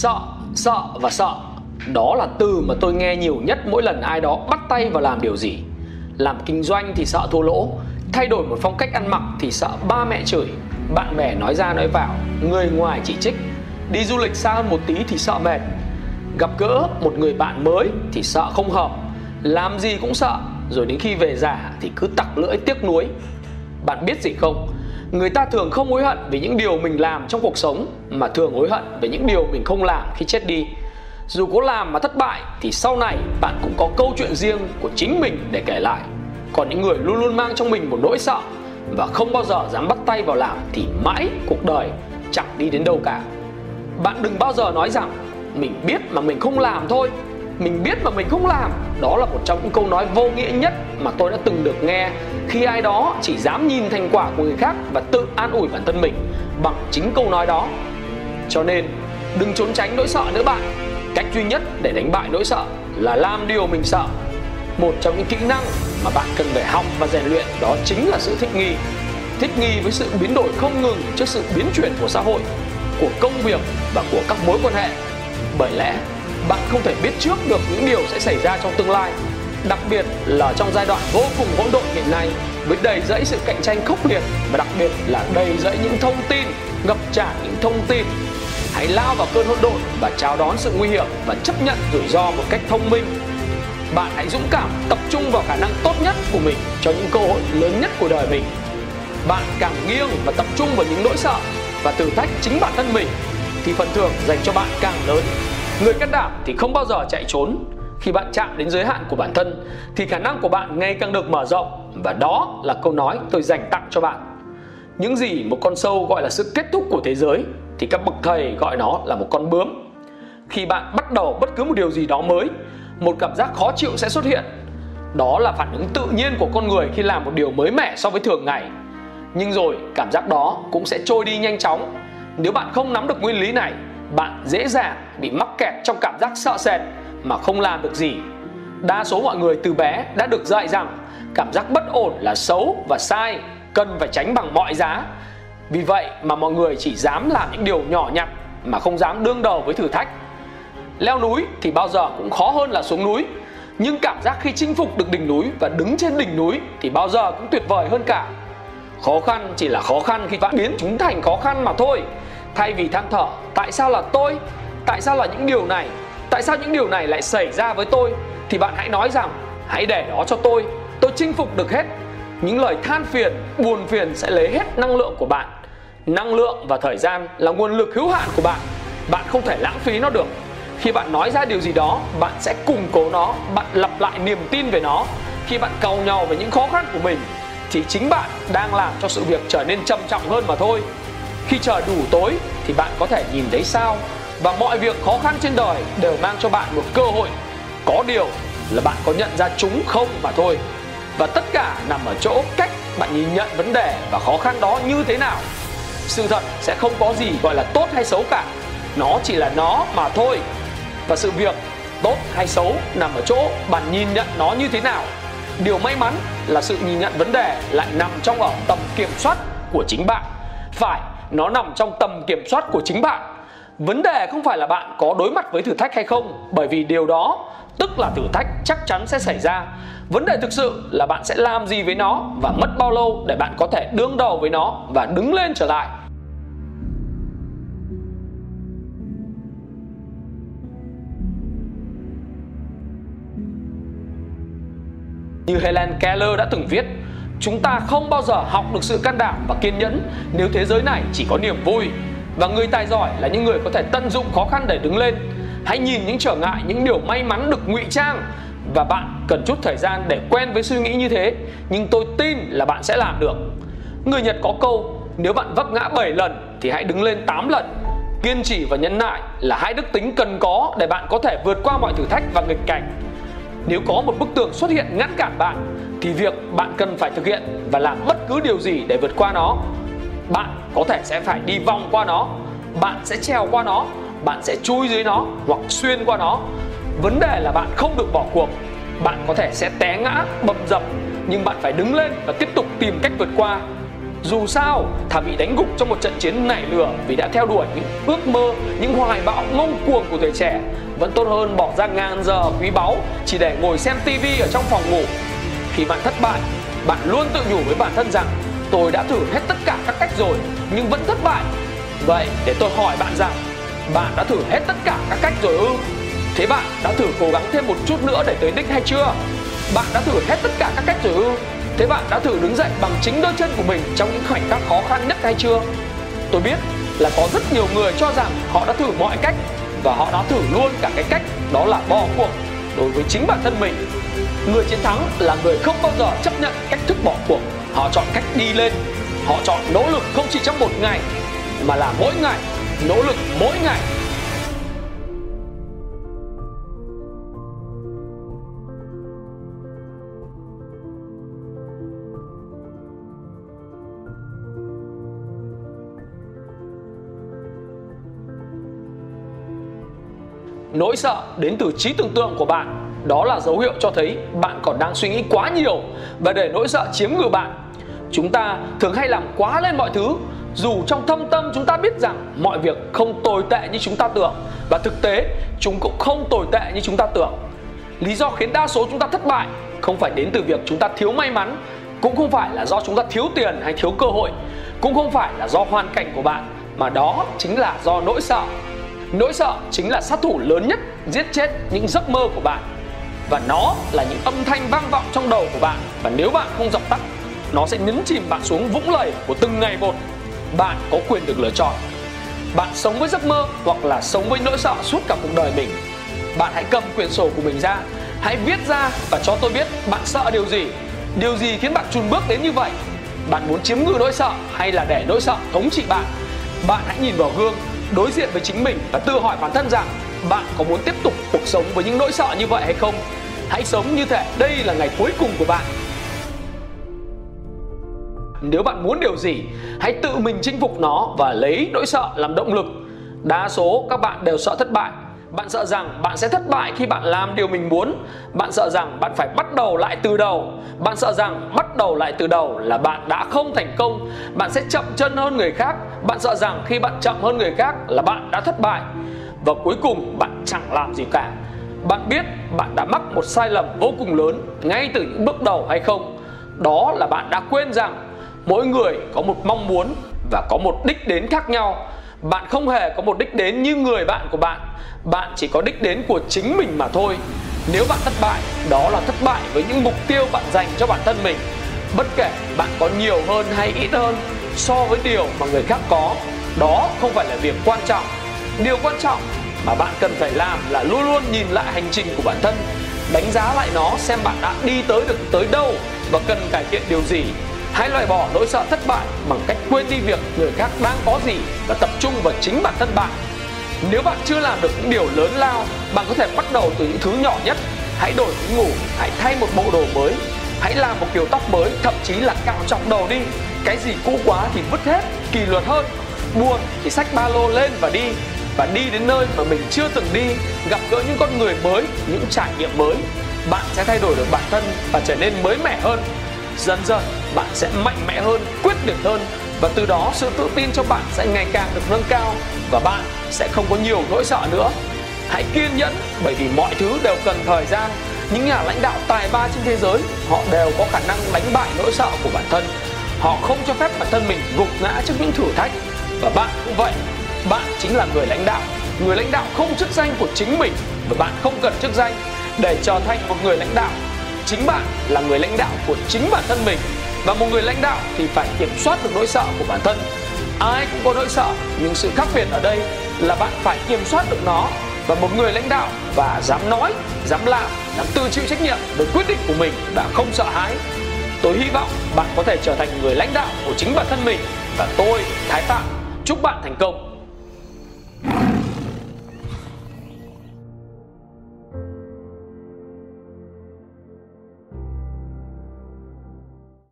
Sợ, sợ và sợ. Đó là từ mà tôi nghe nhiều nhất mỗi lần ai đó bắt tay vào làm điều gì. Làm kinh doanh thì sợ thua lỗ Thay đổi một phong cách ăn mặc thì sợ ba mẹ chửi Bạn bè nói ra nói vào Người ngoài chỉ trích. Đi du lịch xa hơn một tí thì sợ mệt. Gặp gỡ một người bạn mới thì sợ không hợp. Làm gì cũng sợ Rồi đến khi về già thì cứ tặc lưỡi tiếc nuối. Bạn biết gì không? Người ta thường không hối hận vì những điều mình làm trong cuộc sống, Mà thường hối hận về những điều mình không làm khi chết đi. Dù có làm mà thất bại, Thì sau này bạn cũng có câu chuyện riêng của chính mình để kể lại. Còn những người luôn luôn mang trong mình một nỗi sợ Và không bao giờ dám bắt tay vào làm, Thì mãi cuộc đời chẳng đi đến đâu cả. Bạn đừng bao giờ nói rằng Mình biết mà mình không làm thôi mình biết mà mình không làm. Đó là một trong những câu nói vô nghĩa nhất mà tôi đã từng được nghe khi ai đó chỉ dám nhìn thành quả của người khác và tự an ủi bản thân mình bằng chính câu nói đó. Cho nên, đừng trốn tránh nỗi sợ nữa bạn. Cách duy nhất để đánh bại nỗi sợ là làm điều mình sợ. Một trong những kỹ năng mà bạn cần phải học và rèn luyện đó chính là sự thích nghi. Thích nghi với sự biến đổi không ngừng trước sự biến chuyển của xã hội, của công việc và của các mối quan hệ. Bởi lẽ bạn không thể biết trước được những điều sẽ xảy ra trong tương lai, đặc biệt là trong giai đoạn vô cùng hỗn độn hiện nay, với đầy rẫy sự cạnh tranh khốc liệt và đặc biệt là đầy rẫy những thông tin, ngập tràn những thông tin. Hãy lao vào cơn hỗn độn và chào đón sự nguy hiểm và chấp nhận rủi ro một cách thông minh. Bạn hãy dũng cảm tập trung vào khả năng tốt nhất của mình cho những cơ hội lớn nhất của đời mình. Bạn càng nghiêng và tập trung vào những nỗi sợ và thử thách chính bản thân mình, thì phần thưởng dành cho bạn càng lớn. Người can đảm thì không bao giờ chạy trốn. Khi bạn chạm đến giới hạn của bản thân thì khả năng của bạn ngày càng được mở rộng và đó là câu nói tôi dành tặng cho bạn. Những gì một con sâu gọi là sự kết thúc của thế giới thì các bậc thầy gọi nó là một con bướm. Khi bạn bắt đầu bất cứ một điều gì đó mới, một cảm giác khó chịu sẽ xuất hiện. Đó là phản ứng tự nhiên của con người khi làm một điều mới mẻ so với thường ngày. Nhưng rồi cảm giác đó cũng sẽ trôi đi nhanh chóng. Nếu bạn không nắm được nguyên lý này bạn dễ dàng bị mắc kẹt trong cảm giác sợ sệt mà không làm được gì. Đa số mọi người từ bé đã được dạy rằng cảm giác bất ổn là xấu và sai, cần phải tránh bằng mọi giá. Vì vậy mà mọi người chỉ dám làm những điều nhỏ nhặt mà không dám đương đầu với thử thách. Leo núi thì bao giờ cũng khó hơn là xuống núi, nhưng cảm giác khi chinh phục được đỉnh núi và đứng trên đỉnh núi thì bao giờ cũng tuyệt vời hơn cả. Khó khăn chỉ là khó khăn khi bạn biến chúng thành khó khăn mà thôi thay vì than thở, tại sao là tôi? Tại sao là những điều này? Tại sao những điều này lại xảy ra với tôi? Thì bạn hãy nói rằng, hãy để đó cho tôi. Tôi chinh phục được hết. Những lời than phiền, buồn phiền sẽ lấy hết năng lượng của bạn. Năng lượng và thời gian là nguồn lực hữu hạn của bạn. Bạn không thể lãng phí nó được. Khi bạn nói ra điều gì đó, bạn sẽ củng cố nó, bạn lặp lại niềm tin về nó. Khi bạn cầu nhau về những khó khăn của mình, thì chính bạn đang làm cho sự việc trở nên trầm trọng hơn mà thôi khi trời đủ tối thì bạn có thể nhìn thấy sao và mọi việc khó khăn trên đời đều mang cho bạn một cơ hội. Có điều là bạn có nhận ra chúng không mà thôi. Và tất cả nằm ở chỗ cách bạn nhìn nhận vấn đề và khó khăn đó như thế nào. Sự thật sẽ không có gì gọi là tốt hay xấu cả. Nó chỉ là nó mà thôi. Và sự việc tốt hay xấu nằm ở chỗ bạn nhìn nhận nó như thế nào. Điều may mắn là sự nhìn nhận vấn đề lại nằm trong ở tầm kiểm soát của chính bạn. Phải nó nằm trong tầm kiểm soát của chính bạn. Vấn đề không phải là bạn có đối mặt với thử thách hay không, bởi vì điều đó, tức là thử thách, chắc chắn sẽ xảy ra. Vấn đề thực sự là bạn sẽ làm gì với nó và mất bao lâu để bạn có thể đương đầu với nó và đứng lên trở lại. Như Helen Keller đã từng viết Chúng ta không bao giờ học được sự can đảm và kiên nhẫn nếu thế giới này chỉ có niềm vui. Và người tài giỏi là những người có thể tận dụng khó khăn để đứng lên. Hãy nhìn những trở ngại, những điều may mắn được ngụy trang và bạn cần chút thời gian để quen với suy nghĩ như thế, nhưng tôi tin là bạn sẽ làm được. Người Nhật có câu, nếu bạn vấp ngã 7 lần thì hãy đứng lên 8 lần. Kiên trì và nhẫn nại là hai đức tính cần có để bạn có thể vượt qua mọi thử thách và nghịch cảnh. Nếu có một bức tường xuất hiện ngăn cản bạn thì việc bạn cần phải thực hiện và làm bất cứ điều gì để vượt qua nó, bạn có thể sẽ phải đi vòng qua nó, bạn sẽ trèo qua nó, bạn sẽ chui dưới nó hoặc xuyên qua nó. Vấn đề là bạn không được bỏ cuộc, bạn có thể sẽ té ngã, bầm dập, nhưng bạn phải đứng lên và tiếp tục tìm cách vượt qua. Dù sao, thà bị đánh gục trong một trận chiến nảy lửa vì đã theo đuổi những ước mơ, những hoài bão ngông cuồng của tuổi trẻ, vẫn tốt hơn bỏ ra ngàn giờ quý báu chỉ để ngồi xem tivi ở trong phòng ngủ khi bạn thất bại, bạn luôn tự nhủ với bản thân rằng, tôi đã thử hết tất cả các cách rồi, nhưng vẫn thất bại. Vậy, để tôi hỏi bạn rằng, bạn đã thử hết tất cả các cách rồi ư? Thế bạn đã thử cố gắng thêm một chút nữa để tới đích hay chưa? Bạn đã thử hết tất cả các cách rồi ư? Thế bạn đã thử đứng dậy bằng chính đôi chân của mình trong những khoảnh khắc khó khăn nhất hay chưa? Tôi biết là có rất nhiều người cho rằng họ đã thử mọi cách và họ đã thử luôn cả cái cách đó là bỏ cuộc đối với chính bản thân mình người chiến thắng là người không bao giờ chấp nhận cách thức bỏ cuộc. Họ chọn cách đi lên. Họ chọn nỗ lực không chỉ trong một ngày, mà là mỗi ngày. Nỗ lực mỗi ngày. Nỗi sợ đến từ trí tưởng tượng của bạn. Đó là dấu hiệu cho thấy bạn còn đang suy nghĩ quá nhiều Và để nỗi sợ chiếm ngự bạn. Chúng ta thường hay làm quá lên mọi thứ, Dù trong thâm tâm chúng ta biết rằng Mọi việc không tồi tệ như chúng ta tưởng Và thực tế chúng cũng không tồi tệ như chúng ta tưởng. Lý do khiến đa số chúng ta thất bại Không phải đến từ việc chúng ta thiếu may mắn, Cũng không phải là do chúng ta thiếu tiền hay thiếu cơ hội, Cũng không phải là do hoàn cảnh của bạn, Mà đó chính là do nỗi sợ. Nỗi sợ chính là sát thủ lớn nhất giết chết những giấc mơ của bạn. Và nó là những âm thanh vang vọng trong đầu của bạn. Và nếu bạn không dập tắt, Nó sẽ nhấn chìm bạn xuống vũng lầy của từng ngày một. Bạn có quyền được lựa chọn. Bạn sống với giấc mơ hoặc là sống với nỗi sợ suốt cả cuộc đời mình. Bạn hãy cầm quyển sổ của mình ra, Hãy viết ra và cho tôi biết bạn sợ điều gì. Điều gì khiến bạn chùn bước đến như vậy? Bạn muốn chiếm ngự nỗi sợ hay là để nỗi sợ thống trị bạn? Bạn hãy nhìn vào gương, đối diện với chính mình và tự hỏi bản thân rằng bạn có muốn tiếp tục cuộc sống với những nỗi sợ như vậy hay không? Hãy sống như thể đây là ngày cuối cùng của bạn. Nếu bạn muốn điều gì, hãy tự mình chinh phục nó và lấy nỗi sợ làm động lực. Đa số các bạn đều sợ thất bại. Bạn sợ rằng bạn sẽ thất bại khi bạn làm điều mình muốn. Bạn sợ rằng bạn phải bắt đầu lại từ đầu. Bạn sợ rằng bắt đầu lại từ đầu là bạn đã không thành công. Bạn sẽ chậm chân hơn người khác. Bạn sợ rằng khi bạn chậm hơn người khác là bạn đã thất bại và cuối cùng, bạn chẳng làm gì cả. Bạn biết bạn đã mắc một sai lầm vô cùng lớn ngay từ những bước đầu hay không? Đó là bạn đã quên rằng mỗi người có một mong muốn và có một đích đến khác nhau. Bạn không hề có một đích đến như người bạn của bạn. Bạn chỉ có đích đến của chính mình mà thôi. Nếu bạn thất bại, đó là thất bại với những mục tiêu bạn dành cho bản thân mình. Bất kể bạn có nhiều hơn hay ít hơn so với điều mà người khác có, đó không phải là việc quan trọng điều quan trọng mà bạn cần phải làm là luôn luôn nhìn lại hành trình của bản thân, đánh giá lại nó xem bạn đã đi tới được tới đâu và cần cải thiện điều gì. Hãy loại bỏ nỗi sợ thất bại bằng cách quên đi việc người khác đang có gì và tập trung vào chính bản thân bạn. Nếu bạn chưa làm được những điều lớn lao, bạn có thể bắt đầu từ những thứ nhỏ nhất. Hãy đổi giấc ngủ, hãy thay một bộ đồ mới, hãy làm một kiểu tóc mới, thậm chí là cạo trọc đầu đi. Cái gì cũ quá thì vứt hết, kỷ luật hơn. Buồn thì xách ba lô lên và đi và đi đến nơi mà mình chưa từng đi, gặp gỡ những con người mới, những trải nghiệm mới, bạn sẽ thay đổi được bản thân và trở nên mới mẻ hơn. Dần dần, bạn sẽ mạnh mẽ hơn, quyết liệt hơn và từ đó sự tự tin cho bạn sẽ ngày càng được nâng cao và bạn sẽ không có nhiều nỗi sợ nữa. Hãy kiên nhẫn, bởi vì mọi thứ đều cần thời gian. Những nhà lãnh đạo tài ba trên thế giới, họ đều có khả năng đánh bại nỗi sợ của bản thân. Họ không cho phép bản thân mình gục ngã trước những thử thách và bạn cũng vậy bạn chính là người lãnh đạo. Người lãnh đạo không chức danh của chính mình và bạn không cần chức danh. Để trở thành một người lãnh đạo, chính bạn là người lãnh đạo của chính bản thân mình. Và một người lãnh đạo thì phải kiểm soát được nỗi sợ của bản thân. Ai cũng có nỗi sợ, nhưng sự khác biệt ở đây là bạn phải kiểm soát được nó. Và một người lãnh đạo và dám nói, dám làm, dám tự chịu trách nhiệm với quyết định của mình đã không sợ hãi. Tôi hy vọng bạn có thể trở thành người lãnh đạo của chính bản thân mình. Và tôi, thái phạm, chúc bạn thành công.